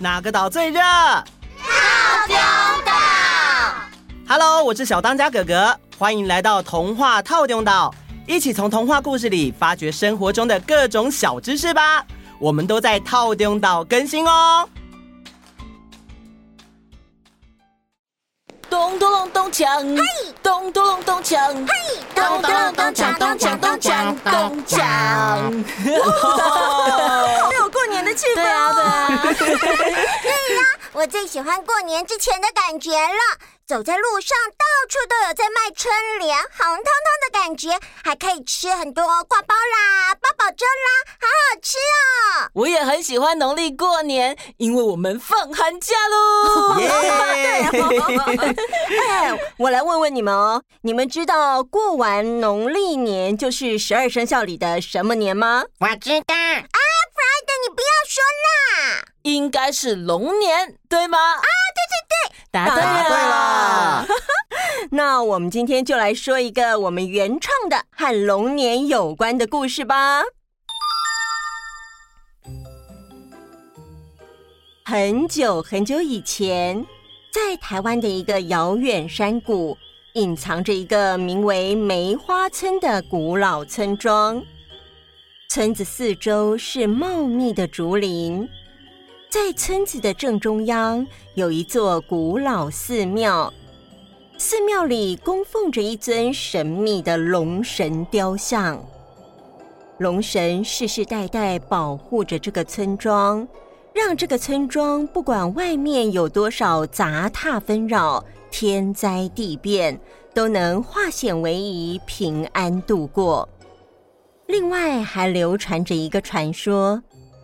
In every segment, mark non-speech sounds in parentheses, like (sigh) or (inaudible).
哪个岛最热？套丁岛。Hello，我是小当家哥哥，欢迎来到童话套丁岛，一起从童话故事里发掘生活中的各种小知识吧。我们都在套丁岛更新哦。咚咚隆咚锵，嘿！咚咚隆咚锵，嘿！咚咚隆咚锵，咚锵咚锵咚锵。好有过年的气氛。对啊，对啊。对啊，我最喜欢过年之前的感觉了。走在路上，到处都有在卖春联，红彤彤的感觉，还可以吃很多挂包啦、八宝粥啦，好好吃哦！我也很喜欢农历过年，因为我们放寒假喽。对，(laughs) 哎，我来问问你们哦，你们知道过完农历年就是十二生肖里的什么年吗？我知道啊，Friday，你不要说啦，应该是龙年，对吗？啊。对对对答对了！(laughs) 那我们今天就来说一个我们原创的和龙年有关的故事吧。很久很久以前，在台湾的一个遥远山谷，隐藏着一个名为梅花村的古老村庄。村子四周是茂密的竹林。在村子的正中央有一座古老寺庙，寺庙里供奉着一尊神秘的龙神雕像。龙神世世代代保护着这个村庄，让这个村庄不管外面有多少杂沓纷扰、天灾地变，都能化险为夷，平安度过。另外还流传着一个传说，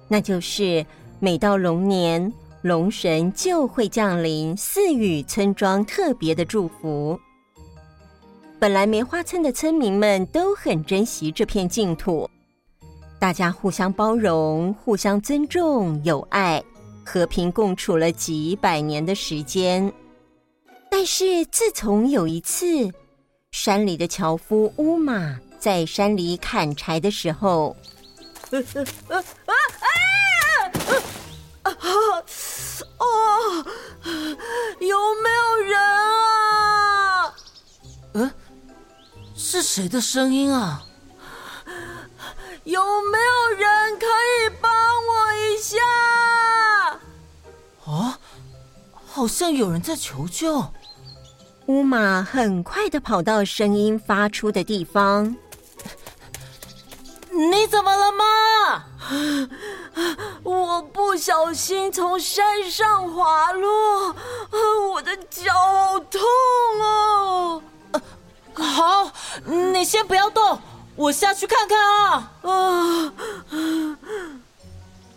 那就是。每到龙年，龙神就会降临，赐予村庄特别的祝福。本来梅花村的村民们都很珍惜这片净土，大家互相包容、互相尊重、友爱，和平共处了几百年的时间。但是自从有一次，山里的樵夫乌马在山里砍柴的时候，呃呃呃啊啊！哦，有没有人啊？嗯，是谁的声音啊？有没有人可以帮我一下？哦，好像有人在求救。乌马很快的跑到声音发出的地方。你怎么了吗？我不小心从山上滑落，我的脚好痛哦。好，你先不要动，我下去看看啊。啊，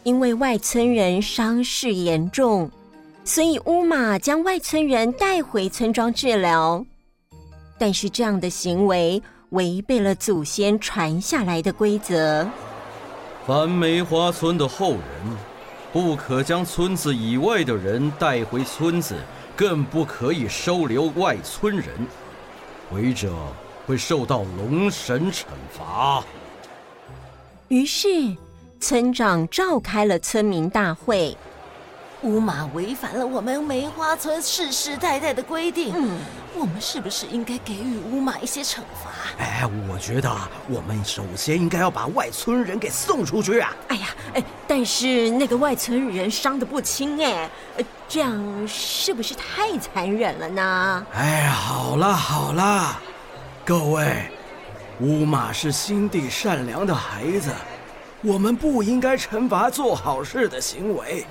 因为外村人伤势严重，所以乌马将外村人带回村庄治疗。但是这样的行为，违背了祖先传下来的规则。凡梅花村的后人，不可将村子以外的人带回村子，更不可以收留外村人，违者会受到龙神惩罚。于是，村长召开了村民大会。乌马违反了我们梅花村世世代代的规定，嗯，我们是不是应该给予乌马一些惩罚？哎，我觉得我们首先应该要把外村人给送出去啊！哎呀，哎，但是那个外村人伤得不轻哎，这样是不是太残忍了呢？哎，好了好了，各位，乌马是心地善良的孩子，我们不应该惩罚做好事的行为。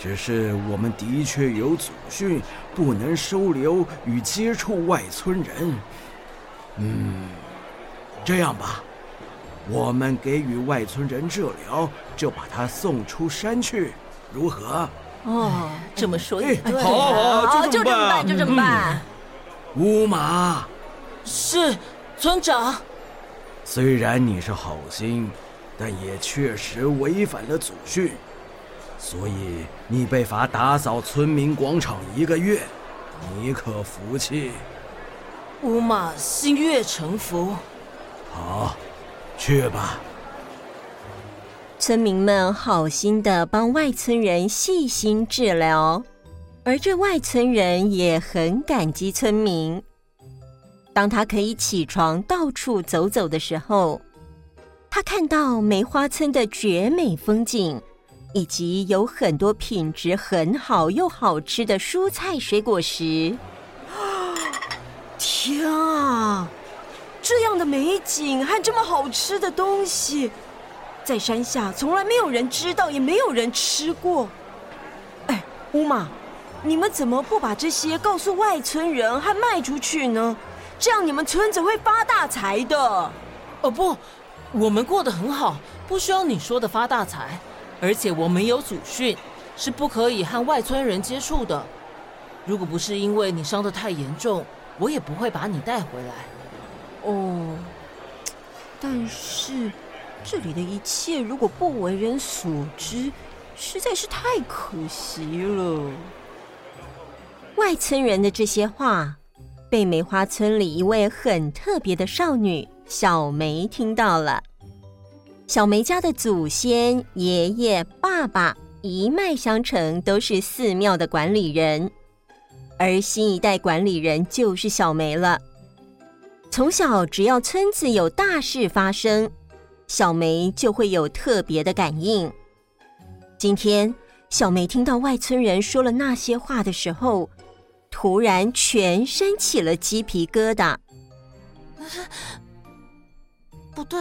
只是我们的确有祖训，不能收留与接触外村人。嗯，这样吧，我们给予外村人治疗，就把他送出山去，如何？哦，这么说也对。好，好，好，就这么办，就这么办。乌马，是村长。虽然你是好心，但也确实违反了祖训。所以你被罚打扫村民广场一个月，你可服气？乌马心悦诚服。好，去吧。村民们好心的帮外村人细心治疗，而这外村人也很感激村民。当他可以起床到处走走的时候，他看到梅花村的绝美风景，以及有很多品质很好又好吃的蔬菜水果时，(gasps) 天啊！这样的美景和这么好吃的东西，在山下从来没有人知道，也没有人吃过。哎，乌马，你们怎么不把这些告诉外村人和卖出去呢？这样你们村子会发大财的。哦不，我们过得很好，不需要你说的发大财。而且我们有祖训，是不可以和外村人接触的。如果不是因为你伤得太严重，我也不会把你带回来。哦，但是这里的一切如果不为人所知，实在是太可惜了。外村人的这些话。被梅花村里一位很特别的少女小梅听到了。小梅家的祖先、爷爷、爸爸一脉相承，都是寺庙的管理人，而新一代管理人就是小梅了。从小，只要村子有大事发生，小梅就会有特别的感应。今天，小梅听到外村人说了那些话的时候，突然，全身起了鸡皮疙瘩。不对，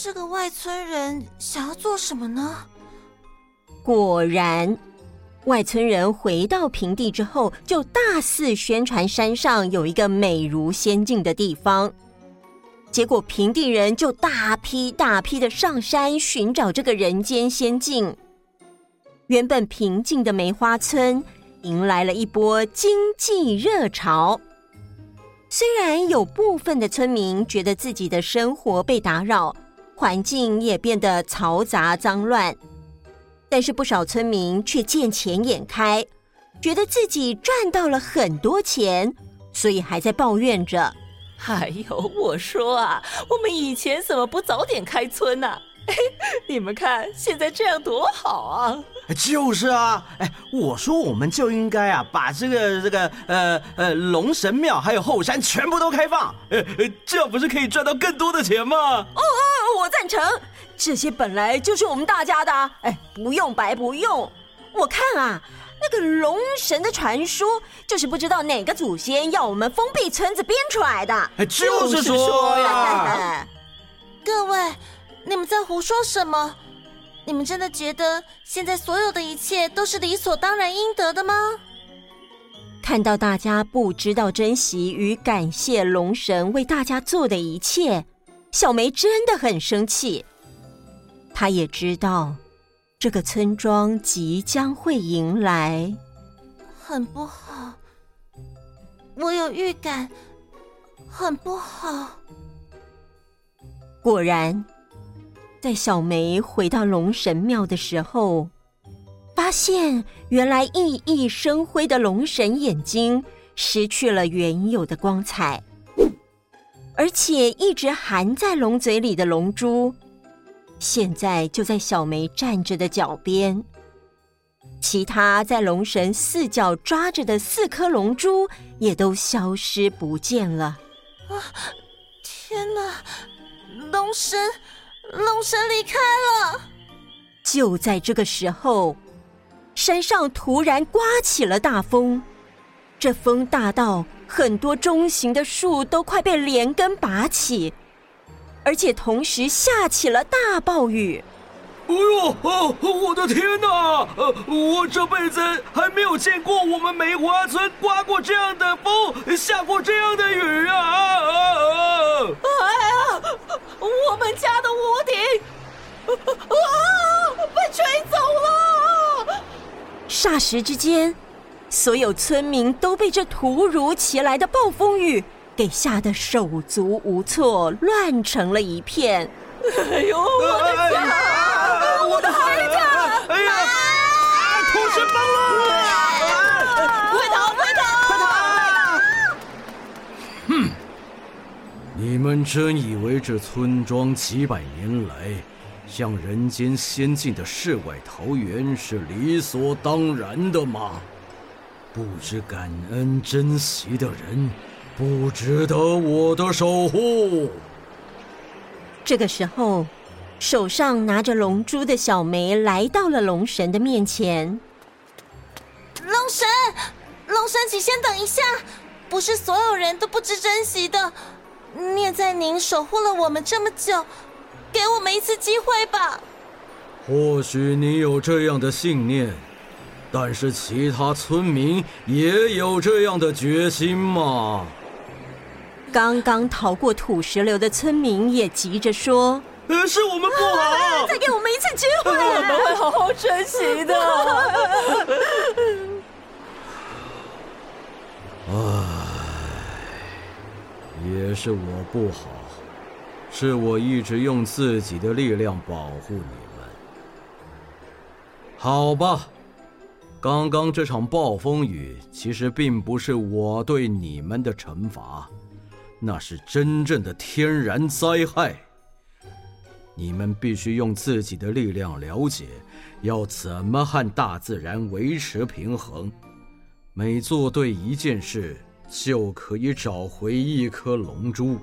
这个外村人想要做什么呢？果然，外村人回到平地之后，就大肆宣传山上有一个美如仙境的地方。结果，平地人就大批大批的上山寻找这个人间仙境。原本平静的梅花村。迎来了一波经济热潮。虽然有部分的村民觉得自己的生活被打扰，环境也变得嘈杂脏乱，但是不少村民却见钱眼开，觉得自己赚到了很多钱，所以还在抱怨着：“哎呦，我说啊，我们以前怎么不早点开村呢？(laughs) 你们看现在这样多好啊！”就是啊，哎，我说我们就应该啊，把这个这个呃呃龙神庙还有后山全部都开放，呃呃，这样不是可以赚到更多的钱吗？哦哦，我赞成，这些本来就是我们大家的，哎，不用白不用。我看啊，那个龙神的传说，就是不知道哪个祖先要我们封闭村子编出来的，就是说呀，(laughs) 各位，你们在胡说什么？你们真的觉得现在所有的一切都是理所当然应得的吗？看到大家不知道珍惜与感谢龙神为大家做的一切，小梅真的很生气。她也知道这个村庄即将会迎来很不好，我有预感，很不好。果然。在小梅回到龙神庙的时候，发现原来熠熠生辉的龙神眼睛失去了原有的光彩，而且一直含在龙嘴里的龙珠，现在就在小梅站着的脚边。其他在龙神四脚抓着的四颗龙珠也都消失不见了。啊！天哪，龙神！龙神离开了。就在这个时候，山上突然刮起了大风，这风大到很多中型的树都快被连根拔起，而且同时下起了大暴雨。哎呦，哦我的天哪！我这辈子还没有见过我们梅花村刮过这样的风，下过这样的雨啊！哎呀，我们家的屋顶啊，被吹走了！霎时之间，所有村民都被这突如其来的暴风雨给吓得手足无措，乱成了一片。哎呦，我的天！哎我的孩子！哎呀，土石崩了！快逃！快逃！快逃！哼！你们真以为这村庄几百年来像人间仙境的世外桃源是理所当然的吗？不知感恩珍惜的人，不值得我的守护。这个时候，手上拿着龙珠的小梅来到了龙神的面前。龙神，龙神，请先等一下，不是所有人都不知珍惜的。念在您守护了我们这么久，给我们一次机会吧。或许你有这样的信念，但是其他村民也有这样的决心吗？刚刚逃过土石流的村民也急着说：“呃，是我们不好，啊，再给我们一次机会，(laughs) 我们会好好珍惜的。”唉。也是我不好，是我一直用自己的力量保护你们。好吧，刚刚这场暴风雨其实并不是我对你们的惩罚，那是真正的天然灾害。你们必须用自己的力量了解，要怎么和大自然维持平衡。每做对一件事，就可以找回一颗龙珠，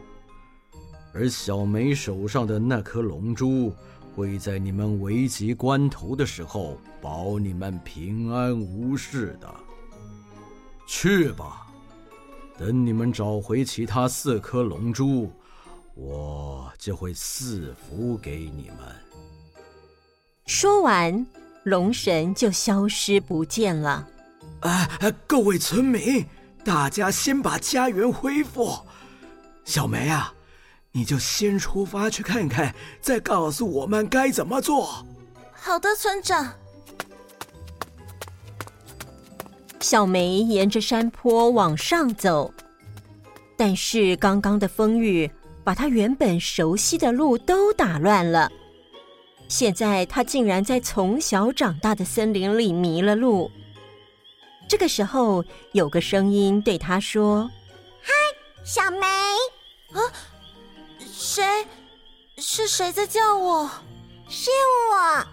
而小梅手上的那颗龙珠会在你们危急关头的时候保你们平安无事的。去吧，等你们找回其他四颗龙珠，我就会赐福给你们。说完，龙神就消失不见了。啊，各位村民。大家先把家园恢复，小梅啊，你就先出发去看看，再告诉我们该怎么做。好的，村长。小梅沿着山坡往上走，但是刚刚的风雨把她原本熟悉的路都打乱了。现在她竟然在从小长大的森林里迷了路。这个时候，有个声音对他说：“嗨，小梅。”“啊，谁？是谁在叫我？”“是我，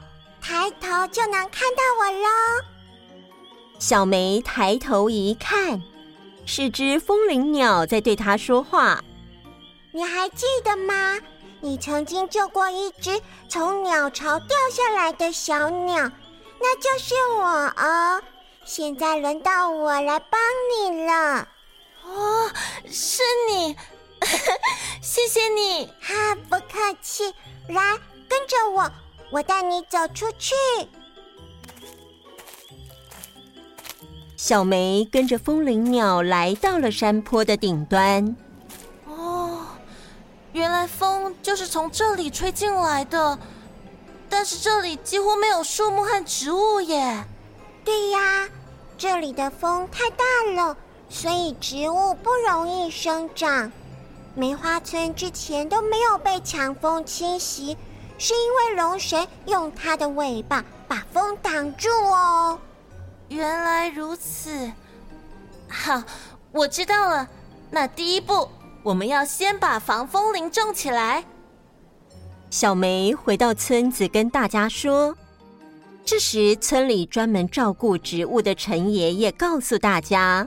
抬头就能看到我喽。”小梅抬头一看，是只风铃鸟在对她说话。“你还记得吗？你曾经救过一只从鸟巢掉下来的小鸟，那就是我哦。”现在轮到我来帮你了，哦，是你，(laughs) 谢谢你，哈，不客气。来，跟着我，我带你走出去。小梅跟着风铃鸟来到了山坡的顶端。哦，原来风就是从这里吹进来的，但是这里几乎没有树木和植物耶。对呀，这里的风太大了，所以植物不容易生长。梅花村之前都没有被强风侵袭，是因为龙神用它的尾巴把风挡住哦。原来如此，好，我知道了。那第一步，我们要先把防风林种起来。小梅回到村子，跟大家说。这时，村里专门照顾植物的陈爷爷告诉大家：“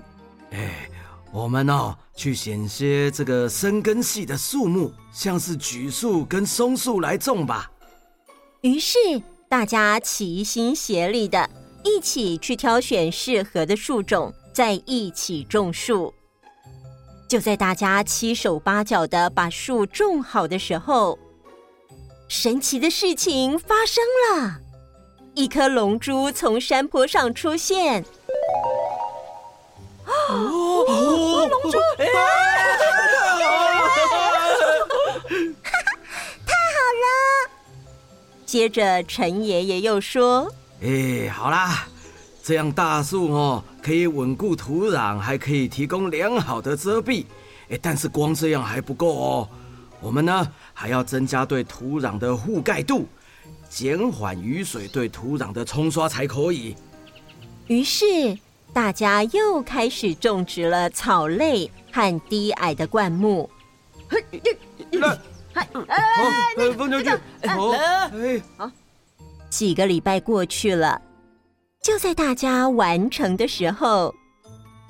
哎，我们呢，去选些这个生根系的树木，像是榉树跟松树来种吧。”于是，大家齐心协力的，一起去挑选适合的树种，再一起种树。就在大家七手八脚的把树种好的时候，神奇的事情发生了。一颗龙珠从山坡上出现，哦，龙珠！太好了！接着陈爷爷又说：“哎，好啦，这样大树哦，可以稳固土壤，还可以提供良好的遮蔽。哎，但是光这样还不够哦，我们呢还要增加对土壤的覆盖度。”减缓雨水对土壤的冲刷才可以。于是大家又开始种植了草类和低矮的灌木。嗨，哎，放进去。好，哎，好。几个礼拜过去了，就在大家完成的时候，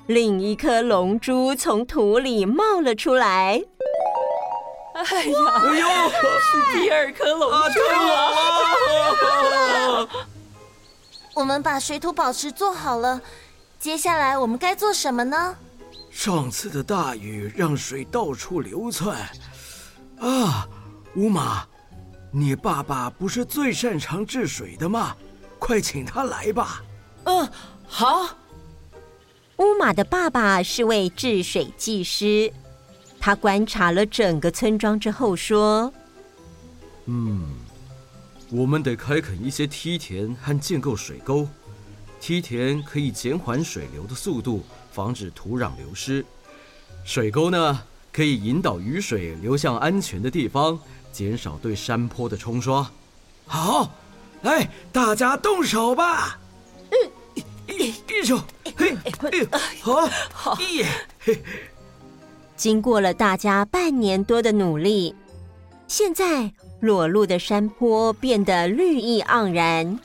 另一颗龙珠从土里冒了出来。哎呀，哎呦，是第二颗龙珠啊！我们把水土保持做好了，接下来我们该做什么呢？上次的大雨让水到处流窜，啊，乌马，你爸爸不是最擅长治水的吗？快请他来吧。嗯，好。乌马的爸爸是位治水技师，他观察了整个村庄之后说：“嗯，我们得开垦一些梯田和建构水沟，梯田可以减缓水流的速度。”防止土壤流失，水沟呢，可以引导雨水流向安全的地方，减少对山坡的冲刷。好，来，大家动手吧。嗯，一、一手，嘿，好，好，嘿。经过了大家半年多的努力，现在裸露的山坡变得绿意盎然，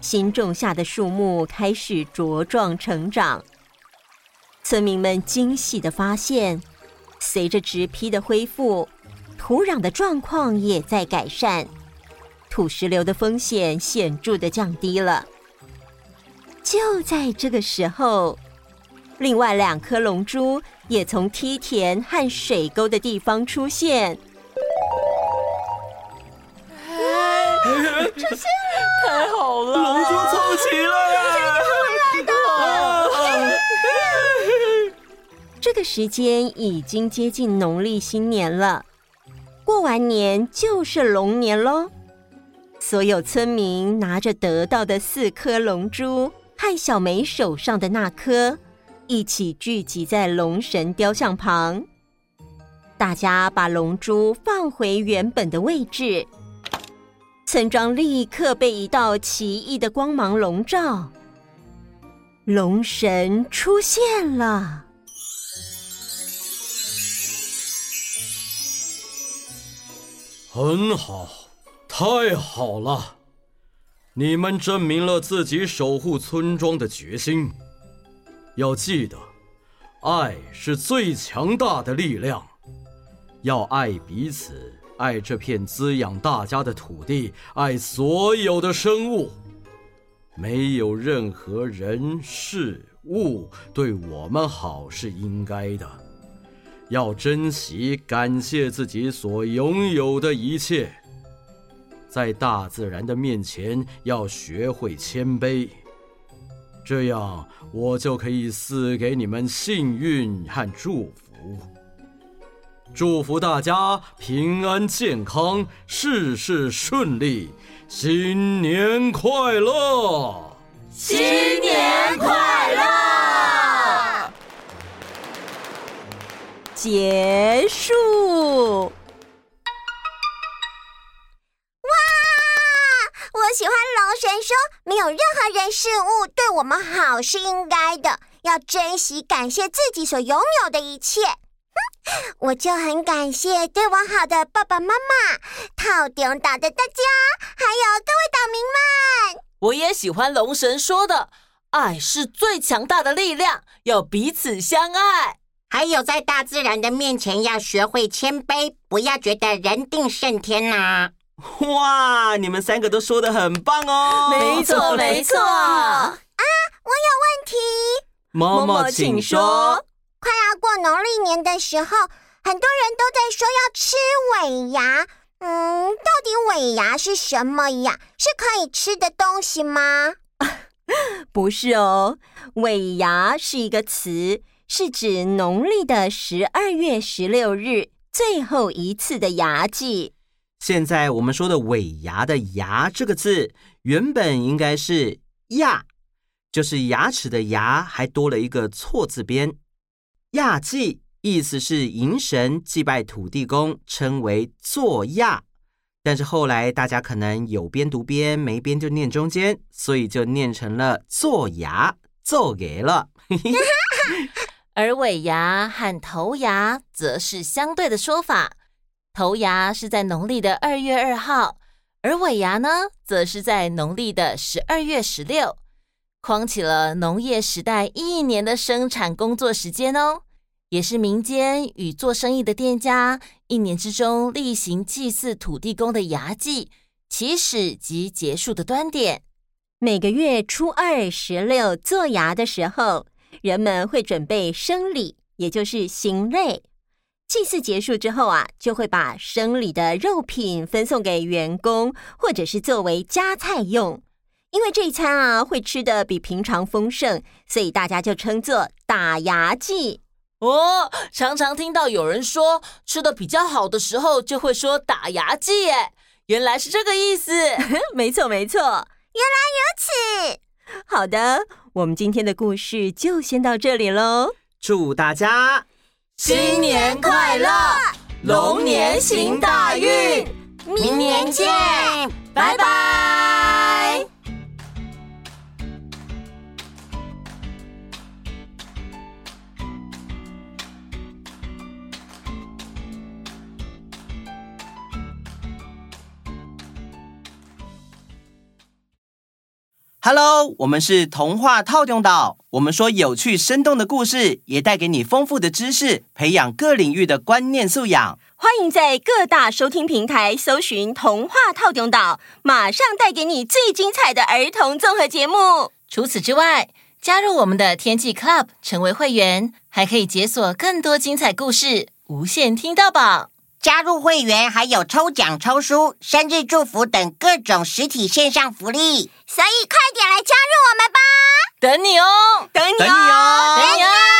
新种下的树木开始茁壮成长。村民们惊喜地发现，随着植被的恢复，土壤的状况也在改善，土石流的风险显著地降低了。就在这个时候，另外两颗龙珠也从梯田和水沟的地方出现。哎，出现了！太好了，龙珠凑齐了！这个时间已经接近农历新年了，过完年就是龙年喽。所有村民拿着得到的四颗龙珠和小梅手上的那颗，一起聚集在龙神雕像旁。大家把龙珠放回原本的位置，村庄立刻被一道奇异的光芒笼罩，龙神出现了。很好，太好了！你们证明了自己守护村庄的决心。要记得，爱是最强大的力量。要爱彼此，爱这片滋养大家的土地，爱所有的生物。没有任何人事物对我们好是应该的。要珍惜、感谢自己所拥有的一切，在大自然的面前要学会谦卑，这样我就可以赐给你们幸运和祝福。祝福大家平安健康，事事顺利，新年快乐！新年快乐！结束。喜欢龙神说，没有任何人事物对我们好是应该的，要珍惜、感谢自己所拥有的一切。哼，(laughs) 我就很感谢对我好的爸爸妈妈、套顶岛的大家，还有各位岛民们。我也喜欢龙神说的，爱是最强大的力量，要彼此相爱。还有，在大自然的面前要学会谦卑，不要觉得人定胜天呐、啊！哇，你们三个都说的很棒哦！没错，(laughs) 没错。啊，我有问题。妈妈，请说。快要过农历年的时候，很多人都在说要吃尾牙。嗯，到底尾牙是什么呀？是可以吃的东西吗？(laughs) 不是哦，尾牙是一个词。是指农历的十二月十六日最后一次的牙祭。现在我们说的尾牙的“牙”这个字，原本应该是“亚”，就是牙齿的“牙”，还多了一个错字边。亚祭意思是迎神祭拜土地公，称为做亚。但是后来大家可能有边读边，没边就念中间，所以就念成了做牙，做给了。(laughs) (laughs) 而尾牙和头牙则是相对的说法，头牙是在农历的二月二号，而尾牙呢，则是在农历的十二月十六，框起了农业时代一年的生产工作时间哦，也是民间与做生意的店家一年之中例行祭祀土地公的牙祭起始及结束的端点。每个月初二、十六做牙的时候，人们会准备生礼，也就是行类。祭祀结束之后啊，就会把生礼的肉品分送给员工，或者是作为加菜用。因为这一餐啊，会吃得比平常丰盛，所以大家就称作打牙祭。哦，常常听到有人说吃的比较好的时候，就会说打牙祭。哎，原来是这个意思。(laughs) 没错，没错，原来如此。好的，我们今天的故事就先到这里喽。祝大家！新年快乐，龙年行大运，明年见，拜拜。Hello，我们是童话套用岛。我们说有趣生动的故事，也带给你丰富的知识，培养各领域的观念素养。欢迎在各大收听平台搜寻“童话套用岛”，马上带给你最精彩的儿童综合节目。除此之外，加入我们的天气 Club 成为会员，还可以解锁更多精彩故事，无限听到饱。加入会员还有抽奖、抽书、生日祝福等各种实体线上福利，所以快点来加入我们吧！等你哦，等你哦，等你哦，等你哦。